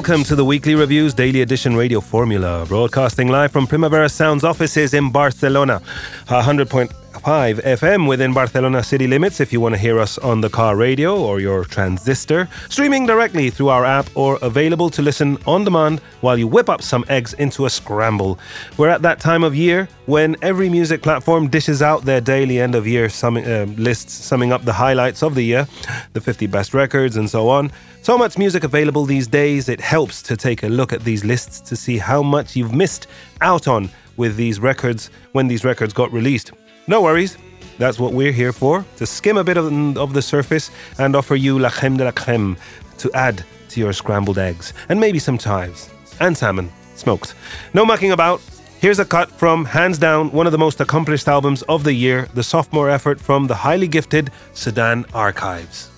Welcome to the Weekly Reviews Daily Edition Radio Formula, broadcasting live from Primavera Sound's offices in Barcelona. 100.5 FM within Barcelona city limits if you want to hear us on the car radio or your transistor, streaming directly through our app or available to listen on demand while you whip up some eggs into a scramble. We're at that time of year when every music platform dishes out their daily end of year sum- uh, lists summing up the highlights of the year, the 50 best records, and so on. So much music available these days, it helps to take a look at these lists to see how much you've missed out on with these records when these records got released. No worries, that's what we're here for to skim a bit of, of the surface and offer you la creme de la creme to add to your scrambled eggs and maybe some chives and salmon smoked. No mucking about. Here's a cut from, hands down, one of the most accomplished albums of the year, the sophomore effort from the highly gifted Sudan Archives.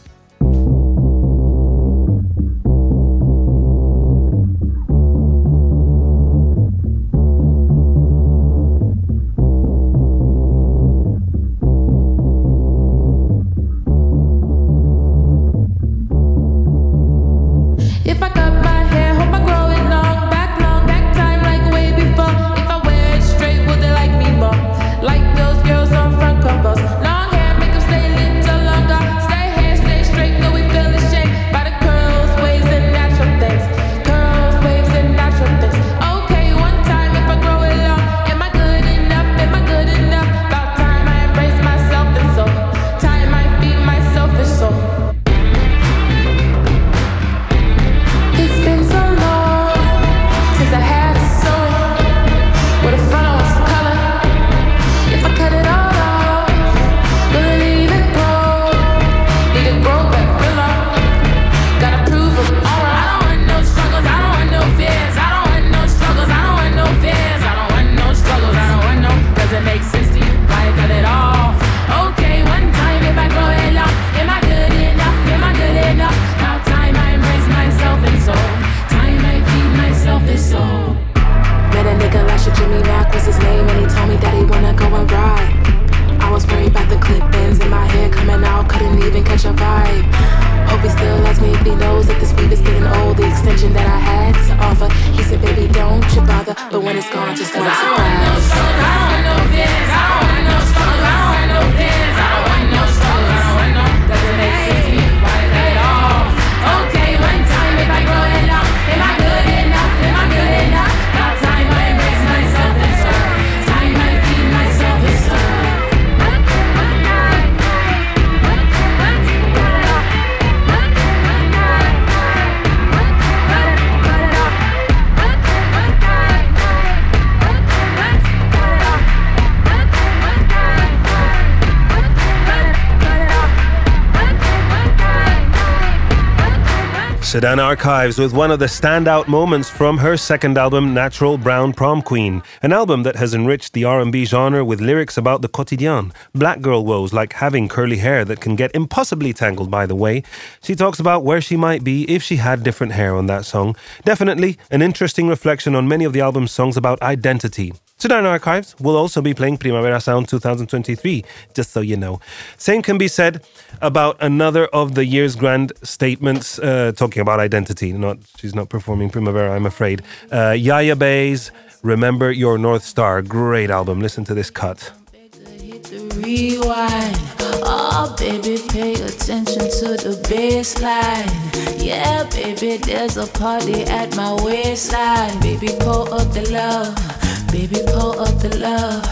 Sudan Archives with one of the standout moments from her second album Natural Brown Prom Queen, an album that has enriched the R&B genre with lyrics about the quotidien, black girl woes like having curly hair that can get impossibly tangled by the way. She talks about where she might be if she had different hair on that song. Definitely an interesting reflection on many of the album's songs about identity. Sudan Archives will also be playing Primavera Sound 2023, just so you know. Same can be said about another of the year's grand statements, uh, talking about identity. Not She's not performing Primavera, I'm afraid. Uh, Yaya Bey's, Remember Your North Star. Great album. Listen to this cut. The rewind. Oh, baby, pay attention to the baseline. Yeah, baby, there's a party at my waistline. Baby, pull up the love. Baby, pull up the love.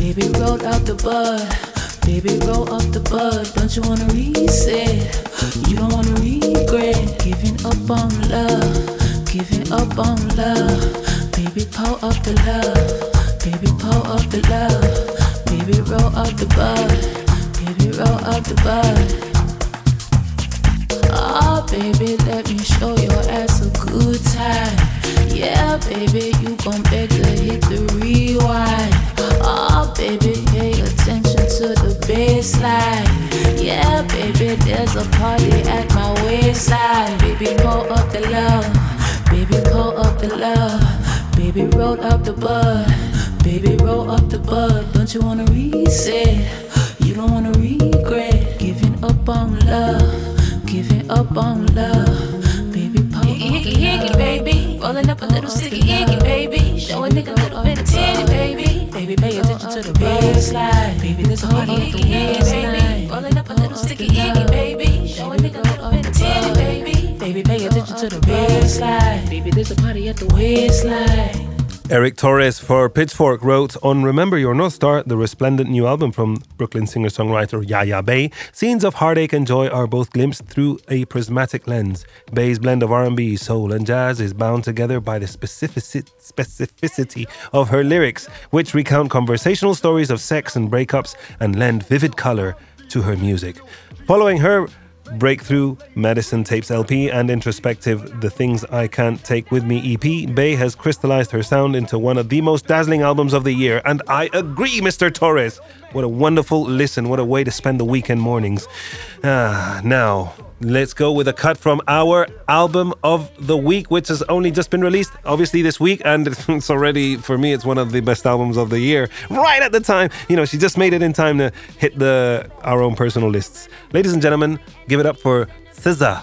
Baby, roll up the bud. Baby, roll up the bud. Don't you wanna reset? You don't wanna regret giving up on love. Giving up on love. Baby, pull up the love. Baby, pull up the love. Roll up the bud. Baby, roll up the bud. Oh, ah, baby, let me show your ass a good time. Yeah, baby, you gon' beg to hit the rewind. Oh, baby, pay attention to the baseline. Yeah, baby, there's a party at my waistline. Baby, pull up the love. Baby, pull up the love. Baby, roll up the bud. Baby, roll up the bud. Don't you wanna reset? You don't wanna regret giving up on love, giving up on love. Baby, pop Icky, icky, baby. Rolling up a little sticky, icky, baby. Show a nigga a little bit of titty, baby. Baby, pay attention to the baseline. Baby, there's a party at the baby. Rolling up a little sticky, icky, baby. Show a nigga a little bit of titty, baby. Baby, pay attention to the baseline. Baby, there's a party at the waistline. Eric Torres for Pitchfork wrote on Remember Your North Star, the resplendent new album from Brooklyn singer-songwriter Yaya Bey. Scenes of heartache and joy are both glimpsed through a prismatic lens. Bey's blend of R&B, soul, and jazz is bound together by the specifici- specificity of her lyrics, which recount conversational stories of sex and breakups and lend vivid color to her music. Following her Breakthrough, Madison Tapes LP, and introspective The Things I Can't Take With Me EP, Bey has crystallized her sound into one of the most dazzling albums of the year. And I agree, Mr. Torres. What a wonderful listen. What a way to spend the weekend mornings. Ah, now, let's go with a cut from our album of the week, which has only just been released, obviously, this week. And it's already, for me, it's one of the best albums of the year. Right at the time. You know, she just made it in time to hit the our own personal lists. Ladies and gentlemen, give it up for SZA.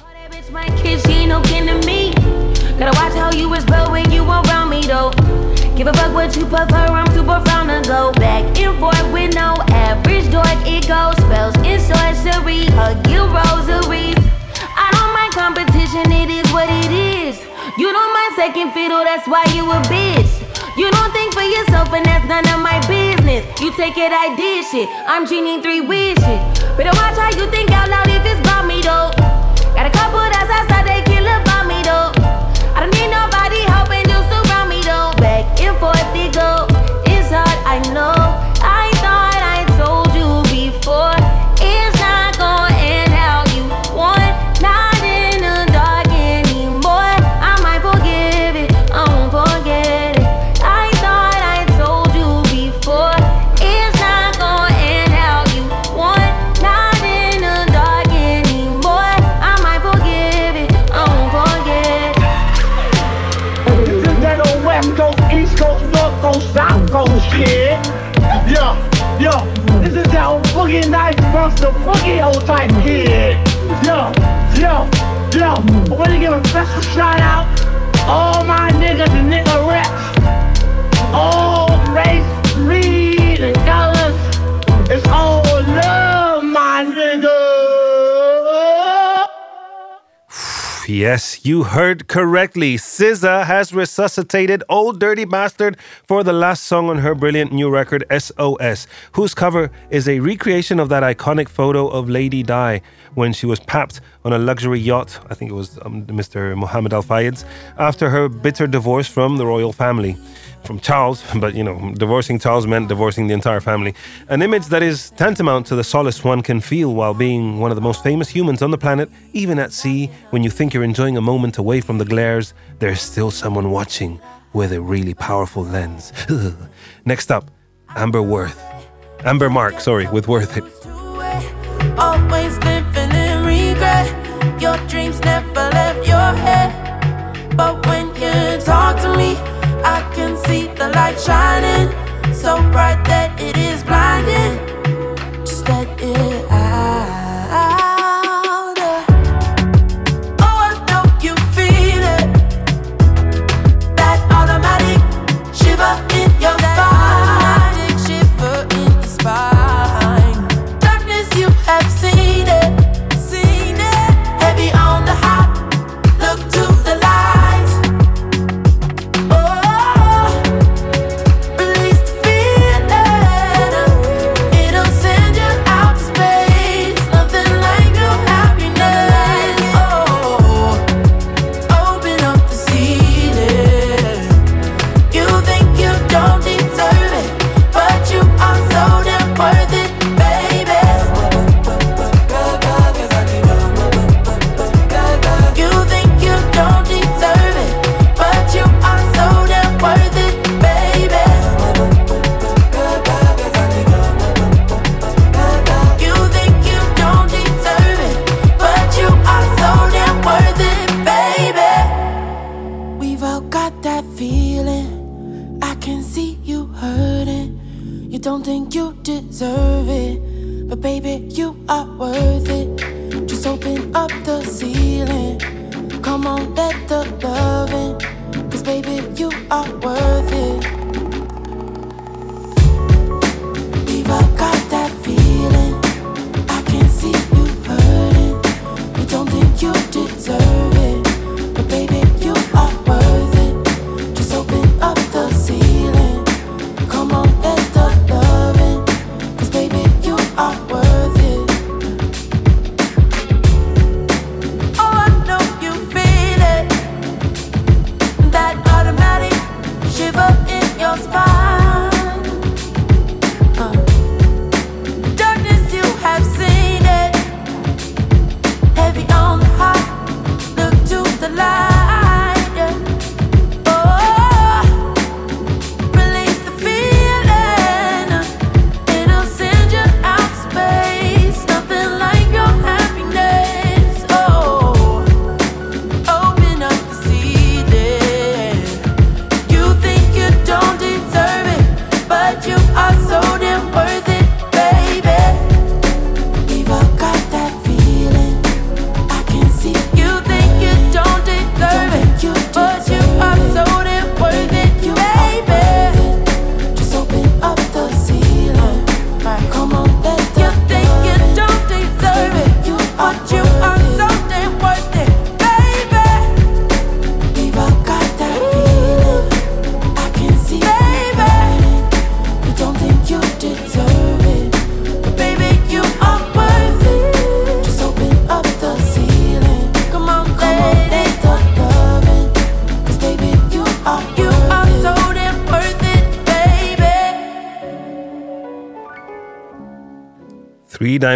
Gotta watch how you when you around me, though. Give a fuck what you prefer, I'm super frown to go back and forth with no average dork. It goes spells in sorcery, hug your rosaries. I don't mind competition, it is what it is. You don't mind second fiddle, that's why you a bitch. You don't think for yourself, and that's none of my business. You take it, I did shit. I'm genie three wishes. Better watch how you think out loud if it's heard correctly. SZA has resuscitated Ol' Dirty Bastard for the last song on her brilliant new record, SOS, whose cover is a recreation of that iconic photo of Lady Di when she was papped on a luxury yacht, I think it was um, Mr. Mohammed Al Fayed's, after her bitter divorce from the royal family. From Charles, but you know, divorcing Charles meant divorcing the entire family. An image that is tantamount to the solace one can feel while being one of the most famous humans on the planet, even at sea, when you think you're enjoying a moment away from the glares, there's still someone watching with a really powerful lens. Next up, Amber Worth. Amber Mark, sorry, with Worth It. Your head. But when you talk to me, I can see the light shining. So bright that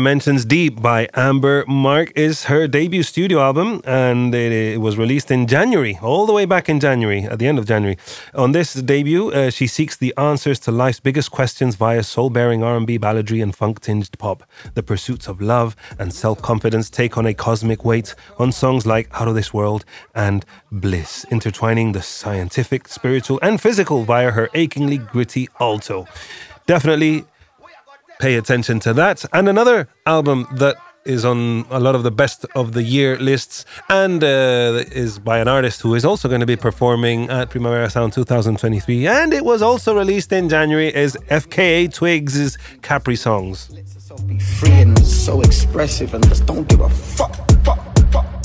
Dimensions Deep by Amber Mark is her debut studio album, and it, was released in January, all the way back in January, at the end of January. On this debut, uh, she seeks the answers to life's biggest questions via soul-bearing R&B balladry and funk-tinged pop. The pursuits of love and self-confidence take on a cosmic weight on songs like Out of This World and Bliss, intertwining the scientific, spiritual, and physical via her achingly gritty alto. Definitely pay attention to that. And another album that is on a lot of the best of the year lists and uh, is by an artist who is also going to be performing at Primavera Sound 2023. And it was also released in January as FKA Twigs' Caprisongs. Let yourself be free and so expressive and just don't give a fuck. fuck, fuck, fuck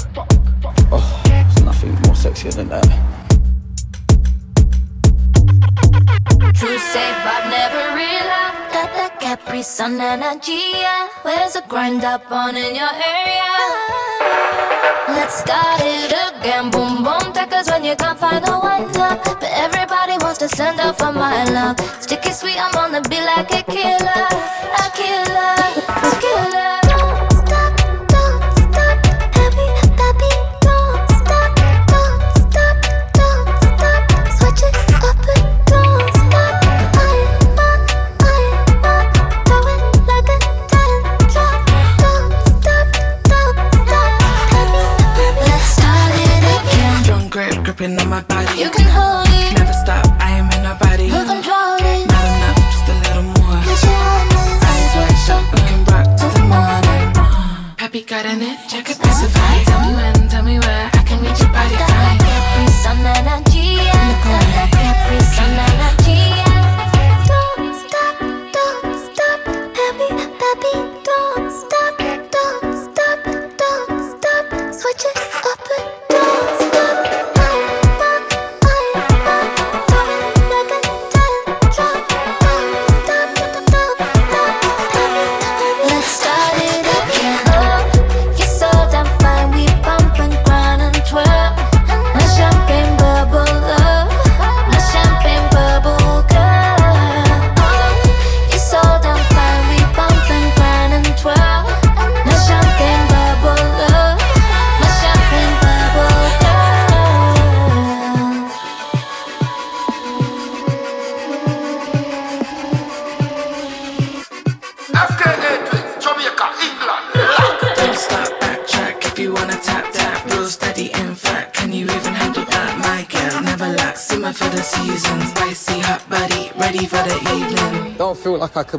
oh, there's nothing more sexier than that. True, safe, Caprice on Energia. Where's a grind up on in your area? Let's start it again, boom boom. Tackers when you can't find the wind up. But everybody wants to send up for my love. Sticky sweet, I'm on the be like a killer, a killer, a killer.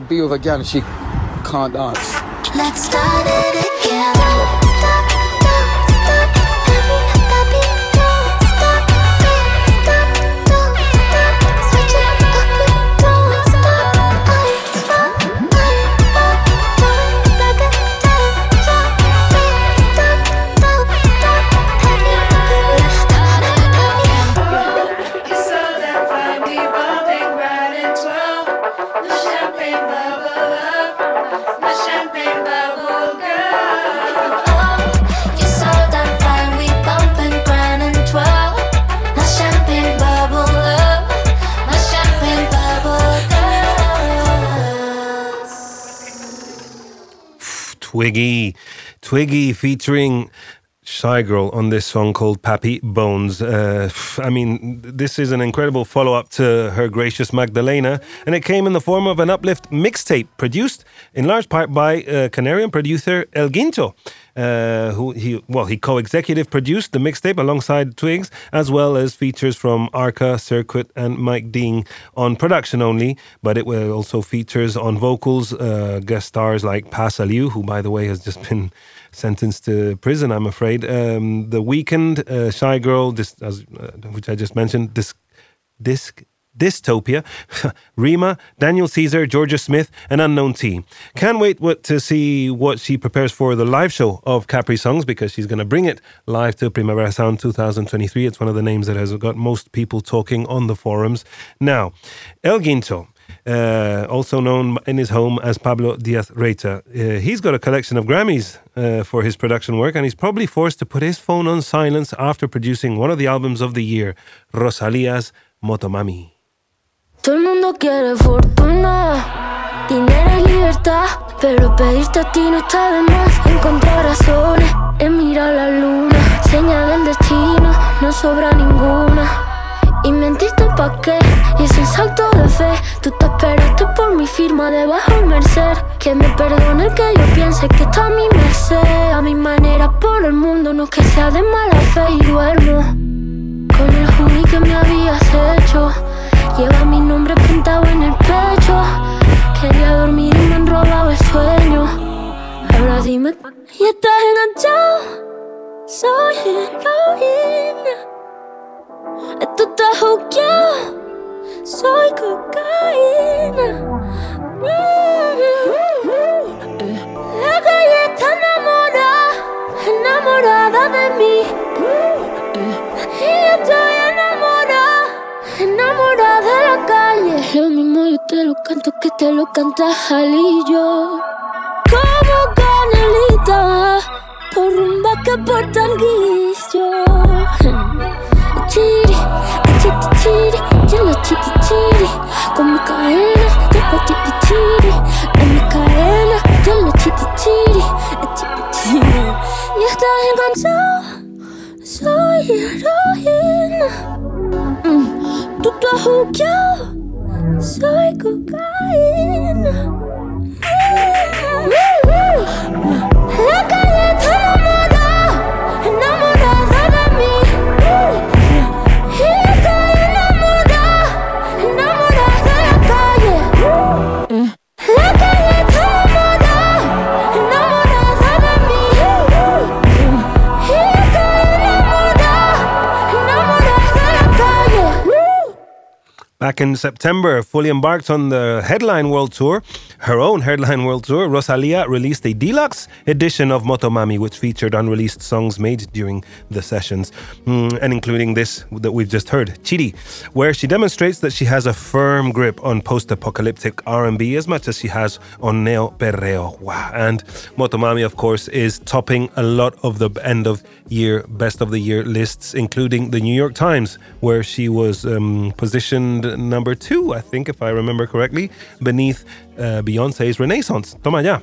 Be with a gal and she can't dance. Let's start it again. Twiggy. Twiggy featuring Shygirl on this song called Papi Bones. Uh, I mean, this is an incredible follow up to her Gracious Magdalena, and it came in the form of an uplift mixtape produced in large part by uh, Canarian producer El Guincho. Uh, who he well he co-executive produced the mixtape alongside Twigs as well as features from Arca, Cirkut, and Mike Dean on production only, but it will also features on vocals uh, guest stars like Pa Salieu, who by the way has just been sentenced to prison. I'm afraid. Um, the Weeknd, uh, Shygirl, this as, uh, which I just mentioned, this disc. Dystopia, Rema, Daniel Caesar, Jorja Smith, and Unknown T. Can't wait what, to see what she prepares for the live show of Caprisongs because she's going to bring it live to Primavera Sound 2023. It's one of the names that has got most people talking on the forums. Now, El Guincho. Uh, also known in his home as Pablo Diaz Reixa. Uh, he's got a collection of Grammys uh, for his production work, and he's probably forced to put his phone on silence after producing one of the albums of the year, Rosalia's Motomami. Todo el mundo quiere fortuna, dinero y libertad. Pero pedirte a ti no está de más. Encontrar razones en mirar la luna. Señal del destino, no sobra ninguna. Y mentirte pa' qué, y es un salto de fe. Tú te esperaste por mi firma debajo del merced. Que me perdone el que yo piense que está a mi merced. A mi manera por el mundo, no que sea de mala fe y duermo. Con el jury que me habías hecho. Lleva mi nombre pintado en el pecho. Quería dormir y me han robado el sueño. Ahora dime, ¿y estás enganchado? Soy heroína. Esto está juqueado. Soy cocaína. Mm. La calle está enamorada, enamorada de mí. Te lo canto que te lo canta Jalillo. Como canelita, por rumba que por tanguillo. Chiri, chiri, yo no chiti chiri. Con mi cadena, yo no chiti chiri. En mi cadena, no chiti chiri. a chiti chiri. Y estás enganchado, soy heroína. Mm, Tú estás juqueado, soy cocaína. La In September, fully embarked on the Headline World Tour, her own Headline World Tour, Rosalia released a deluxe edition of Motomami, which featured unreleased songs made during the sessions, Mm, and including this that we've just heard, Chiri, where she demonstrates that she has a firm grip on post-apocalyptic R&B as much as she has on neo perreo. Wow! And Motomami, of course, is topping a lot of the end of year, best of the year lists, including the New York Times, where she was um, positioned number two, I think, if I remember correctly, beneath uh, Beyonce's Renaissance. Toma ya.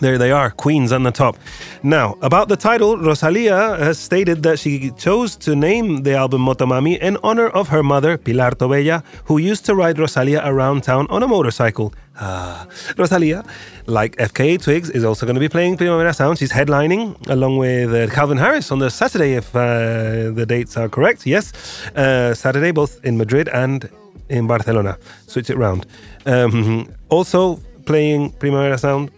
There they are, queens on the top. Now, about the title, Rosalia has stated that she chose to name the album Motomami in honor of her mother, Pilar Tobella, who used to ride Rosalia around town on a motorcycle. Ah. Rosalia, like FKA Twigs, is also going to be playing Primavera Sound. She's headlining along with uh, Calvin Harris on the Saturday, if uh, the dates are correct. Yes, uh, Saturday, both in Madrid and in Barcelona. Switch it round. Um, also playing Primavera Sound.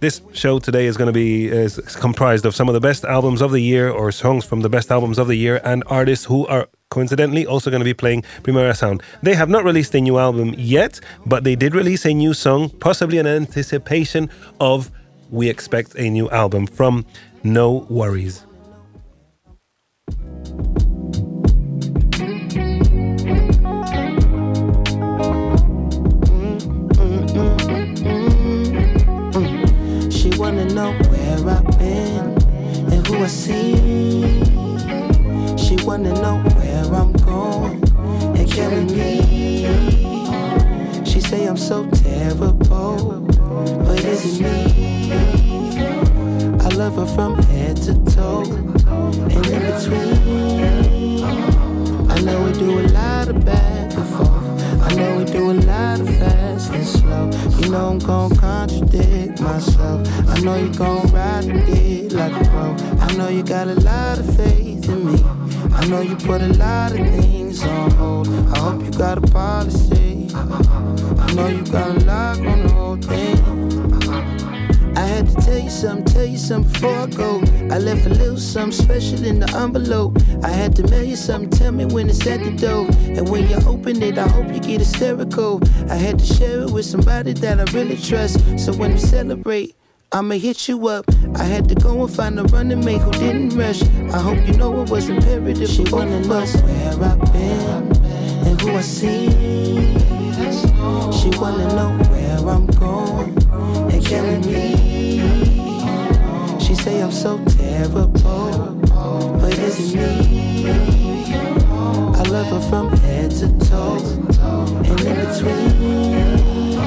This show today is going to be is comprised of some of the best albums of the year or songs from the best albums of the year and artists who are coincidentally also going to be playing Primavera Sound. They have not released a new album yet, but they did release a new song, possibly in anticipation of we expect a new album from NxWorries. Wanna know where I've been and who I see. She wanna know where I'm going and killing me. She say I'm so terrible, but is it me? I love her from head to toe and in between. I know we do a lot of. I know we do a lot of fast and slow. You know I'm gon' contradict myself. I know you gon' ride it like a pro. I know you got a lot of faith in me. I know you put a lot of things on hold. I hope you got a policy. I know you got a lock on the whole thing. Had to tell you something, tell you something before I go. I left a little something special in the envelope. I had to mail you something, tell me when it's at the door. And when you open it, I hope you get hysterical. I had to share it with somebody that I really trust. So when we celebrate, I'ma hit you up. I had to go and find a running mate who didn't rush. I hope you know it was imperative. She wanna know where I've been and who I see. She wanna know where I'm going and killing me. Say I'm so terrible, but it's me? I love her from head to toe and in between.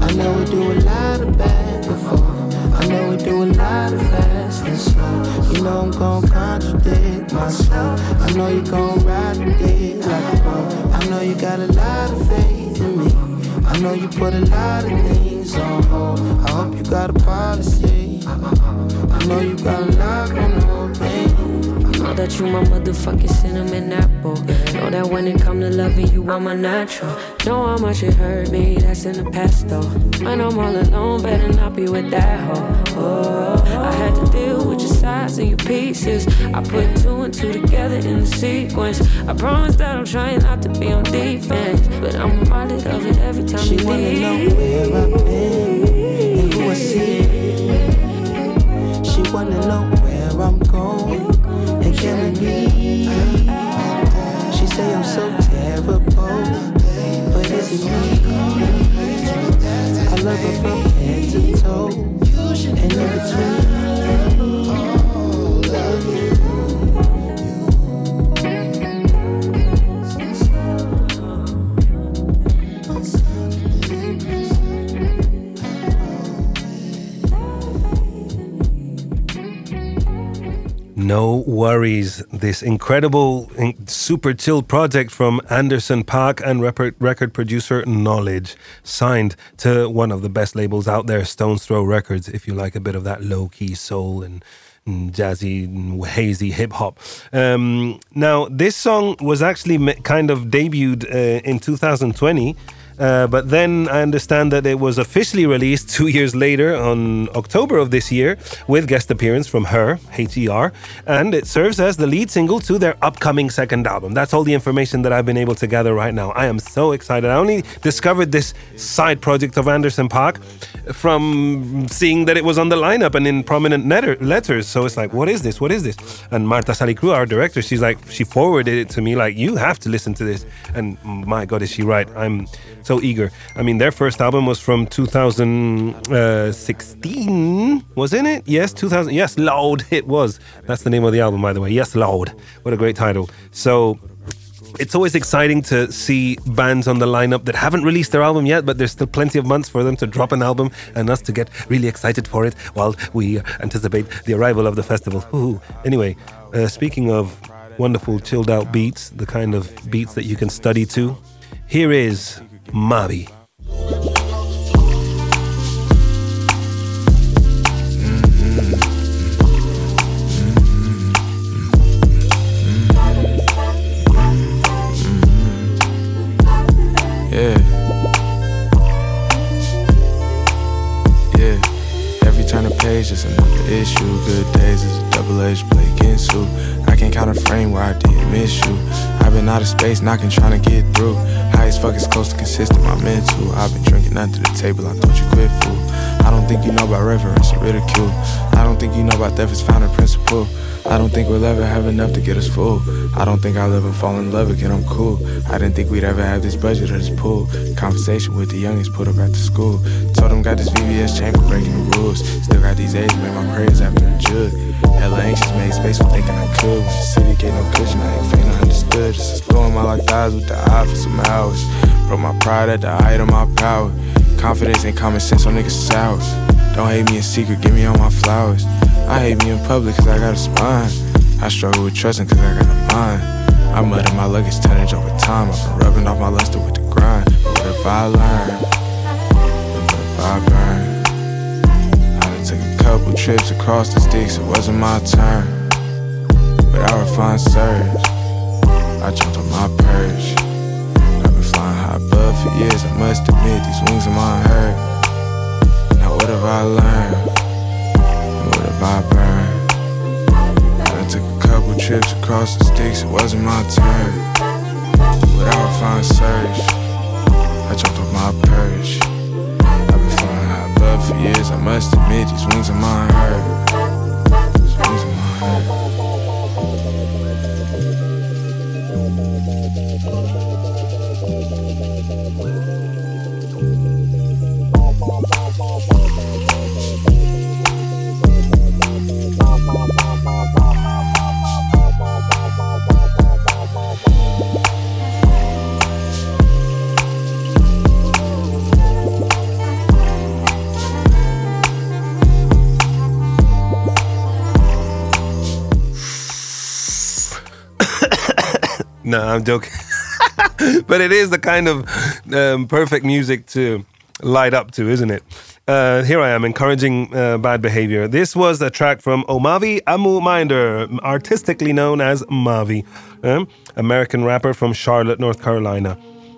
I know we do a lot of bad before. I know we do a lot of fast and slow. You know I'm gon' contradict myself. I know you gon' ride dick like a pro. I know you got a lot of faith in me. I know you put a lot of things on hold. I hope you got a policy. I know you got a lock on the whole thing. Know that you my motherfucking cinnamon apple. Know that when it come to loving you, I'm a natural. Know how much it hurt me, that's in the past though. When I'm all alone, better not be with that hoe. Oh, I had to deal with your sides and your pieces. I put two and two together in the sequence. I promise that I'm trying not to be on defense, but I'm reminded of it every time she you wanna leave. know where I've been and who I see. Wanna know where I'm going and killing me. She say I'm so terrible, but is it me? I love her from head to toe and in between. No worries. This incredible, super chill project from Anderson .Paak and record, producer Knxwledge, signed to one of the best labels out there, Stones Throw Records. If you like a bit of that low key soul and, jazzy, hazy hip hop. Um, now, this song was actually kind of debuted uh, in 2020. Uh, but then I understand that it was officially released two years later on October of this year with guest appearance from her, H.E.R., and it serves as the lead single to their upcoming second album. That's all the information that I've been able to gather right now. I am so excited. I only discovered this side project of Anderson .Paak from seeing that it was on the lineup and in prominent letter- letters. So it's like, what is this? What is this? And Marta Salicru, our director, she's like, she forwarded it to me, like, you have to listen to this. And my God, is she right? I'm so eager. I mean, their first album was from 2016, wasn't it? Yes, 2000. Yes, Lawd. It was. That's the name of the album, by the way. Yes, Lawd. What a great title. So it's always exciting to see bands on the lineup that haven't released their album yet, but there's still plenty of months for them to drop an album and us to get really excited for it while we anticipate the arrival of the festival. Ooh. Anyway, uh, speaking of wonderful chilled out beats, the kind of beats that you can study to, here is Mavi. Just another issue. Good days is a double-edged blade against you. I can't count a frame where I didn't miss you. I've been out of space, knocking, trying to get through. High as fuck is close to consistent, my mental. I've been drinking to the table, I thought you quit fool. I don't think you know about reverence or ridicule. I don't think you know about death is founding principle. I don't think we'll ever have enough to get us full. I don't think I'll ever fall in love again, I'm cool. I didn't think we'd ever have this budget or this pool. Conversation with the youngest put up at the school. Told them got this VVS chamber breaking the rules. Still got these A's, made my prayers after a jug. Hella anxious, made space for thinking I could. When the city get no cushion, I ain't faint, understood. Just exploring my locked eyes with the eye for some hours. Broke my pride at the height of my power. Confidence and common sense on niggas sour. Don't hate me in secret, give me all my flowers. I hate me in public cause I got a spine. I struggle with trusting cause I got a mind. I mudded my luggage tonnage over time. I've been rubbing off my luster with the grind. But what if I learn? What if I burn? Couple trips across the sticks, it wasn't my turn. Without refined surge, I jumped on my perch. I've been flying high above for years, I must admit, these wings of mine hurt. Now what have I learned? And what if I burn? I took a couple trips across the sticks, it wasn't my turn. Without a fine surge, I jumped off my perch. For years, I must admit, these wings of mine hurt. No, I'm joking. but it is the kind of um, perfect music to light up to, isn't it? Uh, here I am encouraging uh, bad behavior. This was a track from Omavi Amu Minder, artistically known as Mavi, um, American rapper from Charlotte, North Carolina.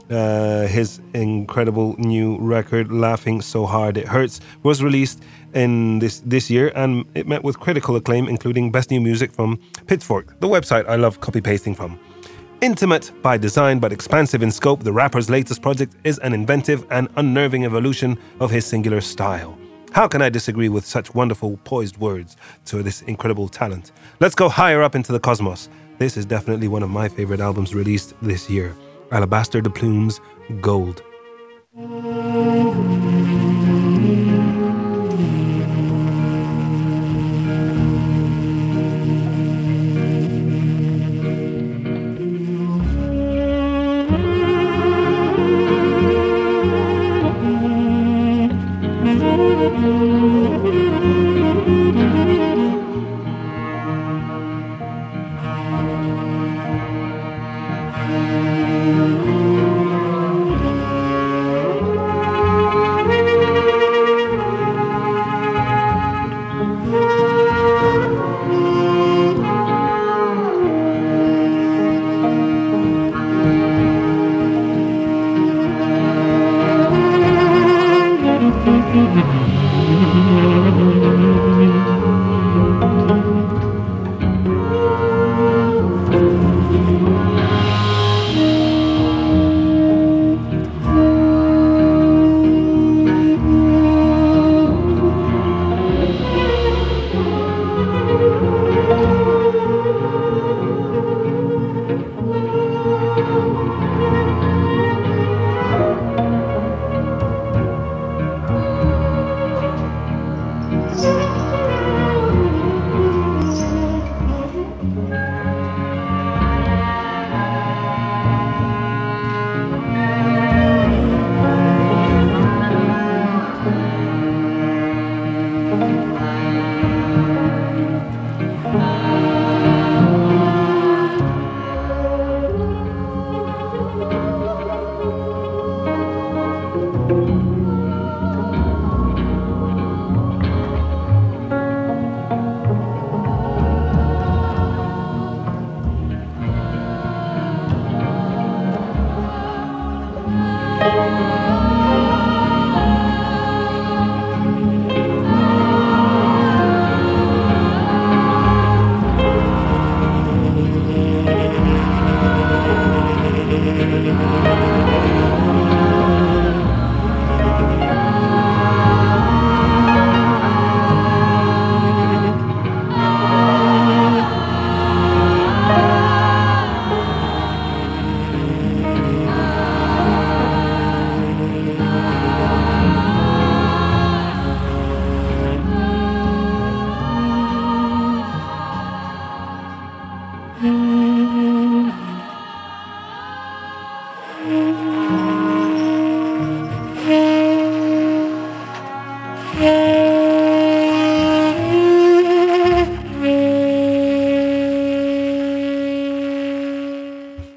Uh, his incredible new record, "Laughing So Hard It Hurts," was released in this this year, and it met with critical acclaim, including Best New Music from Pitchfork, the website I love copy pasting from. Intimate by design but expansive in scope, the rapper's latest project is an inventive and unnerving evolution of his singular style. How can I disagree with such wonderful, poised words to this incredible talent? Let's go higher up into the cosmos. This is definitely one of my favorite albums released this year Alabaster DePlume's Gold.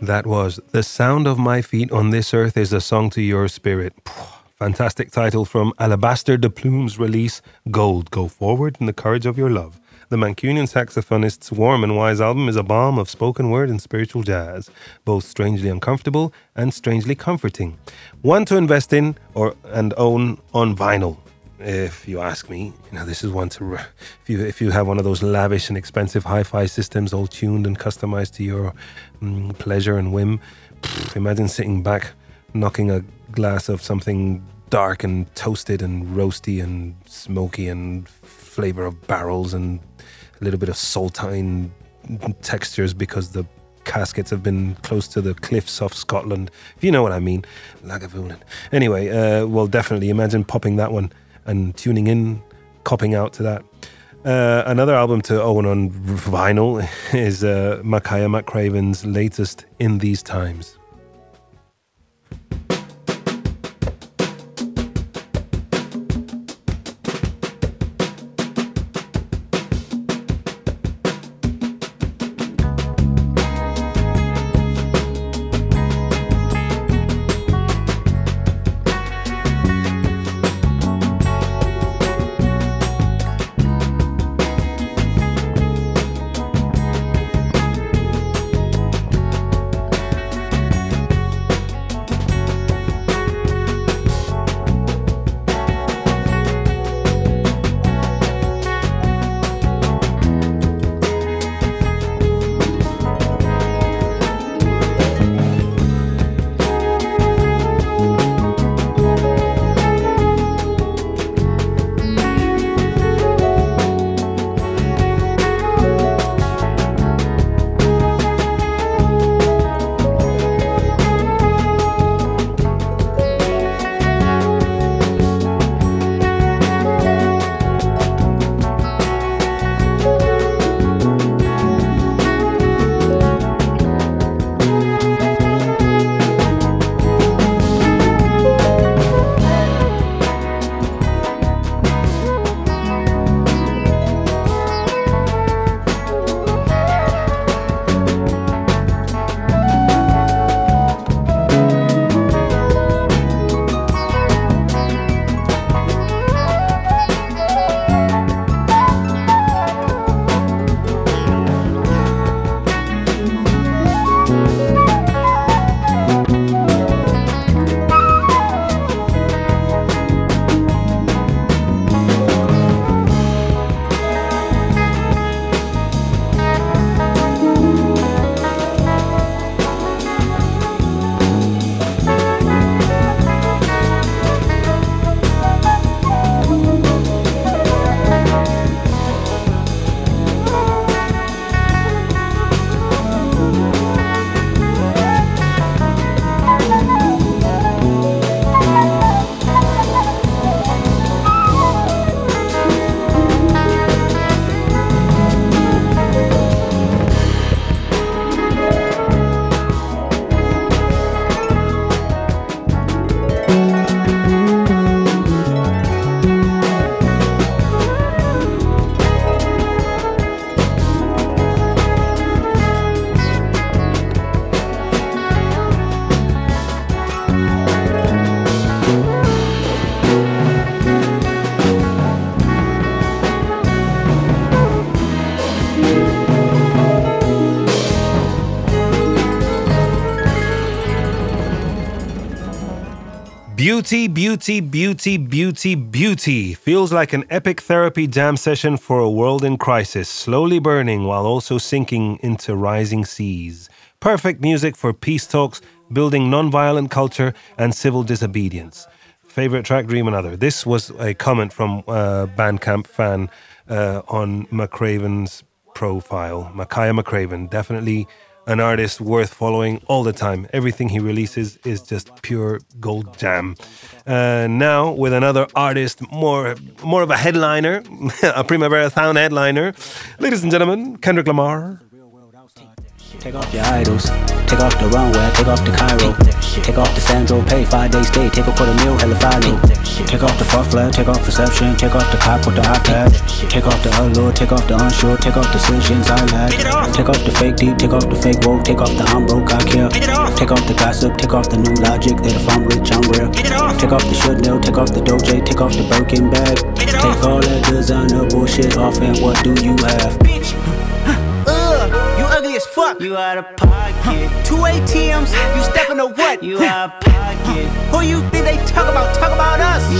That was The Sound of My Feet on This Earth is a Song to Your Spirit. Fantastic title from Alabaster DePlume's release, Gold, Go Forward in the Courage of Your Love. The Mancunian saxophonist's warm and wise album is a balm of spoken word and spiritual jazz, both strangely uncomfortable and strangely comforting. One to invest in or and own on vinyl if you ask me. You know, this is one to if you if you have one of those lavish and expensive hi-fi systems, all tuned and customized to your mm, pleasure and whim. Imagine sitting back, knocking a glass of something dark and toasted and roasty and smoky and flavor of barrels and a little bit of saltine textures because the caskets have been close to the cliffs of Scotland. If you know what I mean, Lagavulin. Anyway, uh, well, definitely imagine popping that one and tuning in, copping out to that. Uh, another album to own on vinyl is uh, Makaya McCraven's latest In These Times. Beauty, beauty, beauty, beauty, beauty. Feels like an epic therapy jam session for a world in crisis, slowly burning while also sinking into rising seas. Perfect music for peace talks, building non-violent culture, and civil disobedience. Favorite track, Dream Another. This was a comment from a Bandcamp fan uh, on McCraven's profile. Makaya McCraven, definitely an artist worth following all the time. Everything he releases is just pure gold jam. Uh, now with another artist, more more of a headliner, a Primavera Sound headliner, ladies and gentlemen, Kendrick Lamar. Take off your idols. Take off the runway, take off the Cairo. Take off the Sandro pay, five days stay, take a quarter meal, hella final. Take off the far flag, take off perception, take off the cop with the iPad. Take off the allure, take off the unsure, take off decisions I lack. Take off the fake deep, take off the fake woke, take off the I'm broke, I care. Take off the gossip, take off the new logic that if I'm rich, I'm real. Take off the should know, take off the doje, take off the Birkin bag. Take all that designer bullshit off and what do you have? As fuck. You out of pocket. Two ATMs, you stepping to what? You out of pocket. Who you think they talk about? Talk about us. You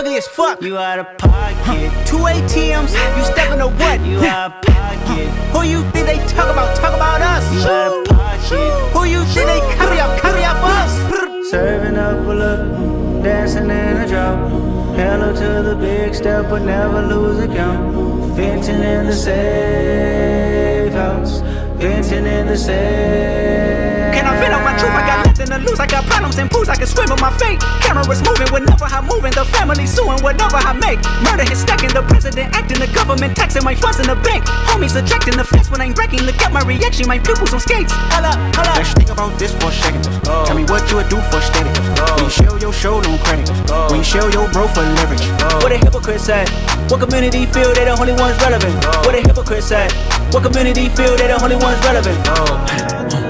You ugly as fuck. You out of pocket. Two ATMs, you stepping to what? You out of pocket. Who you think they talk about? Talk about us. You out of pocket. Who you think they carry up? Carry up us. Serving up a look, dancing in a drop. Hello to the big step, but never lose a count. Venting in the safe house. Venting in the safe. Can I vent on my truth? I got nothing to lose. I got problems and pools. I can swim with my fate. Cameras moving whenever I'm moving. The family suing whatever I make. Murder is stacking. The president acting. The government taxing my funds in the bank. Homies ejecting the fence when I'm wrecking. Look at my reaction. My pupils on skates. Holla, holla. Let's think about this for a second. Tell me what you would do for steady. When you show your show, no credit. When you show your bro for leverage. What a hypocrite said. What community feel they the only ones relevant? What a hypocrite said. What community feel they the only ones relevant?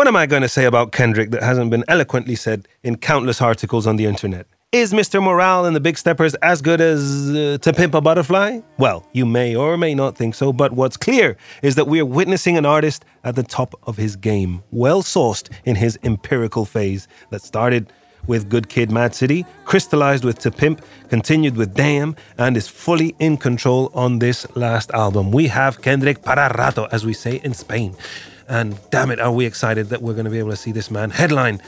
What am I going to say about Kendrick that hasn't been eloquently said in countless articles on the internet? Is Mr. Morale and the Big Steppers as good as uh, To Pimp a Butterfly? Well, you may or may not think so, but what's clear is that we are witnessing an artist at the top of his game, well sourced in his imperial phase that started with Good Kid Mad City, crystallized with To Pimp, continued with Damn, and is fully in control on this last album. We have Kendrick para rato, as we say in Spain. And damn it, are we excited that we're going to be able to see this man headline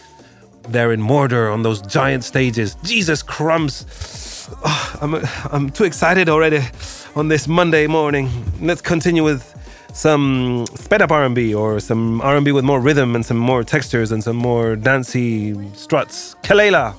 there in Mordor on those giant stages. Jesus crumbs. Oh, I'm, I'm too excited already on this Monday morning. Let's continue with some sped up R&B or some R&B with more rhythm and some more textures and some more dancey struts. Kelela.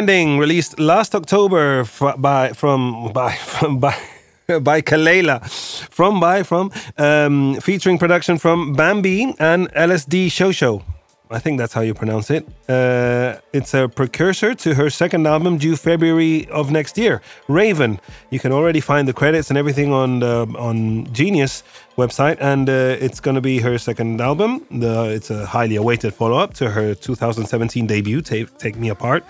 Ending, released last October by from by from by by Kelela, from by from um, featuring production from Bambii and LSD Show Show. I think that's how you pronounce it. Uh, it's a precursor to her second album due February of next year, Raven. You can already find the credits and everything on the, on Genius website, and uh, it's going to be her second album. The, it's a highly awaited follow up to her 2017 debut, Take, Take Me Apart,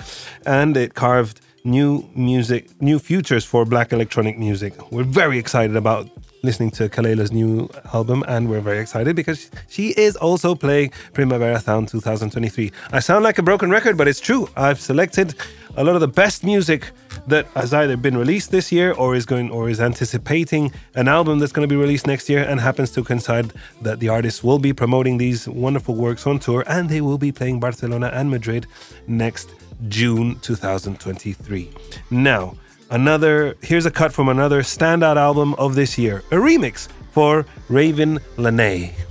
and it carved new music, new futures for black electronic music. We're very excited about listening to Kelela's new album, and we're very excited because she is also playing Primavera Sound 2023. I sound like a broken record, but it's true. I've selected a lot of the best music that has either been released this year or is going or is anticipating an album that's going to be released next year and happens to coincide that the artists will be promoting these wonderful works on tour and they will be playing Barcelona and Madrid next June 2023. Now, another here's a cut from another standout album of this year, a remix for Ravyn Lenae.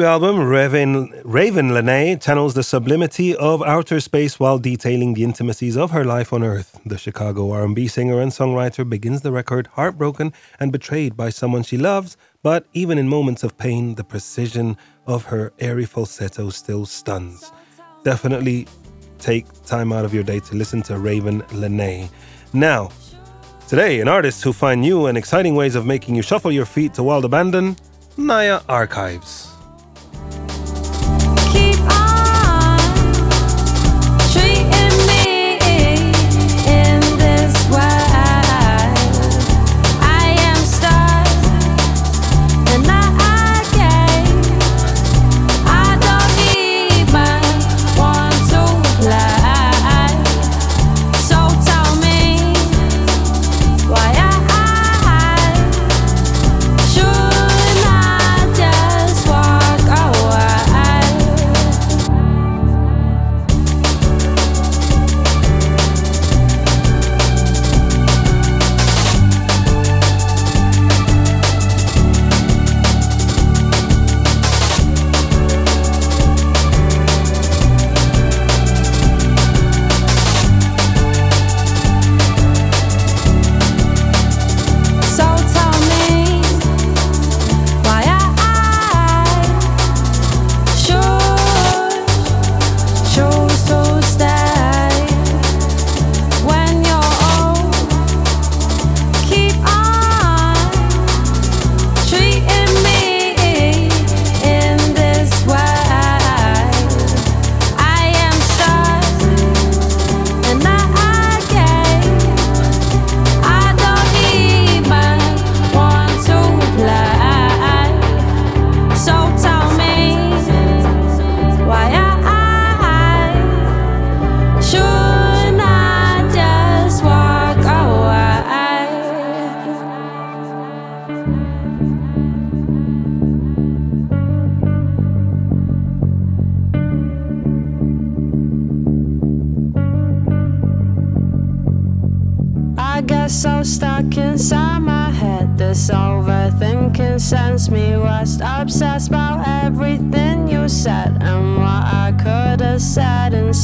Debut album, Raven, Ravyn Lenae channels the sublimity of outer space while detailing the intimacies of her life on Earth. The Chicago R&B singer and songwriter begins the record heartbroken and betrayed by someone she loves, but even in moments of pain, the precision of her airy falsetto still stuns. Definitely take time out of your day to listen to Ravyn Lenae. Now, today, an artist who find new and exciting ways of making you shuffle your feet to wild abandon, Nia Archives.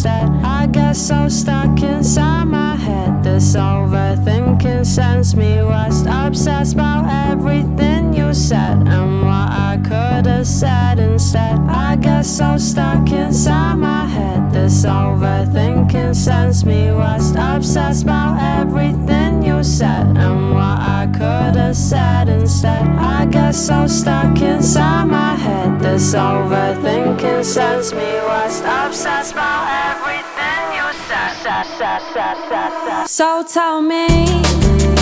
I guess I'm stuck inside my head. This overthinking sends me west, obsessed about everything you said and what I could have said instead. I guess I'm stuck inside my head. This overthinking sends me west, obsessed about everything you said and what I could have said instead. I guess I'm stuck inside my head. This overthinking sends me west, obsessed about everything you said. said so tell me.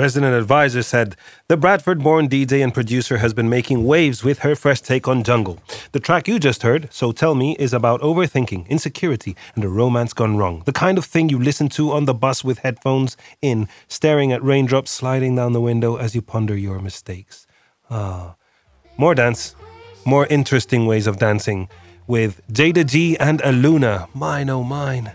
Resident Advisor said the Bradford born DJ and producer has been making waves with her fresh take on jungle. The track you just heard, So Tell Me, is about overthinking, insecurity, and a romance gone wrong. The kind of thing you listen to on the bus with headphones in, staring at raindrops sliding down the window as you ponder your mistakes. Ah. More dance, more interesting ways of dancing with Jayda G and Aluna. Mine, oh mine.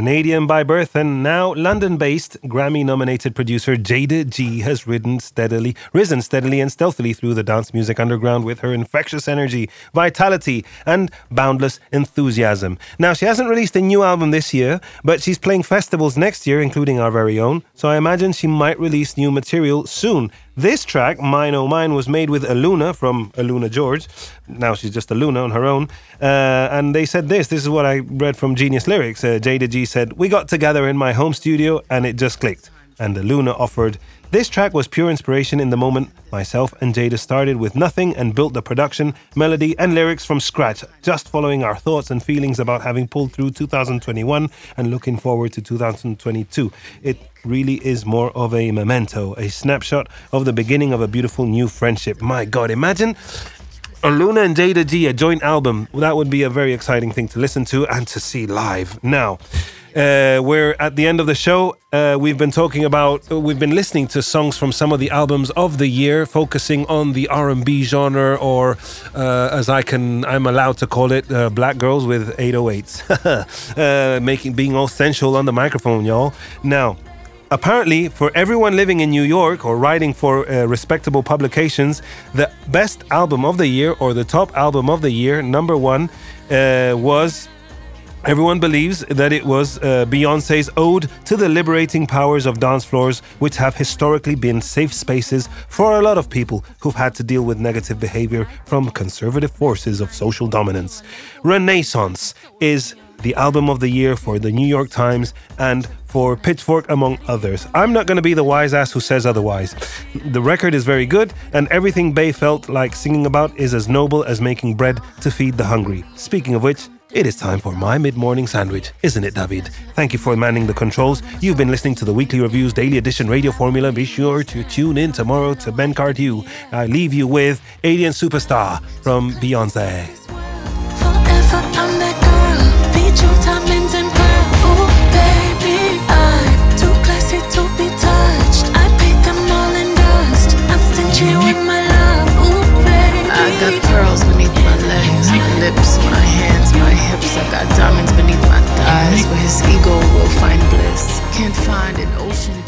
Canadian by birth and now London-based Grammy-nominated producer Jayda G has ridden steadily, risen steadily and stealthily through the dance music underground with her infectious energy, vitality, and boundless enthusiasm. Now she hasn't released a new album this year, but she's playing festivals next year, including our very own. So I imagine she might release new material soon. This track, Mine Oh Mine, was made with Aluna from AlunaGeorge. Now she's just Aluna on her own. Uh, and they said this this is what I read from Genius Lyrics. Uh, Jayda G said, We got together in my home studio and it just clicked. And Aluna offered, this track was pure inspiration in the moment. Myself and Jayda started with nothing and built the production, melody, and lyrics from scratch, just following our thoughts and feelings about having pulled through 2021 and looking forward to 2022. It really is more of a memento, a snapshot of the beginning of a beautiful new friendship. My God, imagine Aluna and Jayda G, a joint album. That would be a very exciting thing to listen to and to see live. Now, uh, we're at the end of the show. Uh, we've been talking about, we've been listening to songs from some of the albums of the year, focusing on the R&B genre, or uh, as I can, I'm allowed to call it, uh, black girls with 808s, uh, making being all sensual on the microphone, y'all. Now, apparently, for everyone living in New York or writing for uh, respectable publications, the best album of the year or the top album of the year, number one, was. Everyone believes that it was uh, Beyonce's ode to the liberating powers of dance floors, which have historically been safe spaces for a lot of people who've had to deal with negative behavior from conservative forces of social dominance. Renaissance is the album of the year for the New York Times and for Pitchfork, among others. I'm not going to be the wise ass who says otherwise. The record is very good, and everything Bey felt like singing about is as noble as making bread to feed the hungry. Speaking of which, it is time for my mid morning sandwich, isn't it, David? Thank you for manning the controls. You've been listening to the Weekly Reviews Daily Edition Radio Formula. Be sure to tune in tomorrow to Ben Cardew. I leave you with Alien Superstar from Beyonce got pearls beneath my legs, my lips, my hands, my hips. I got diamonds beneath my thighs. Where his ego will find bliss. Can't find an ocean.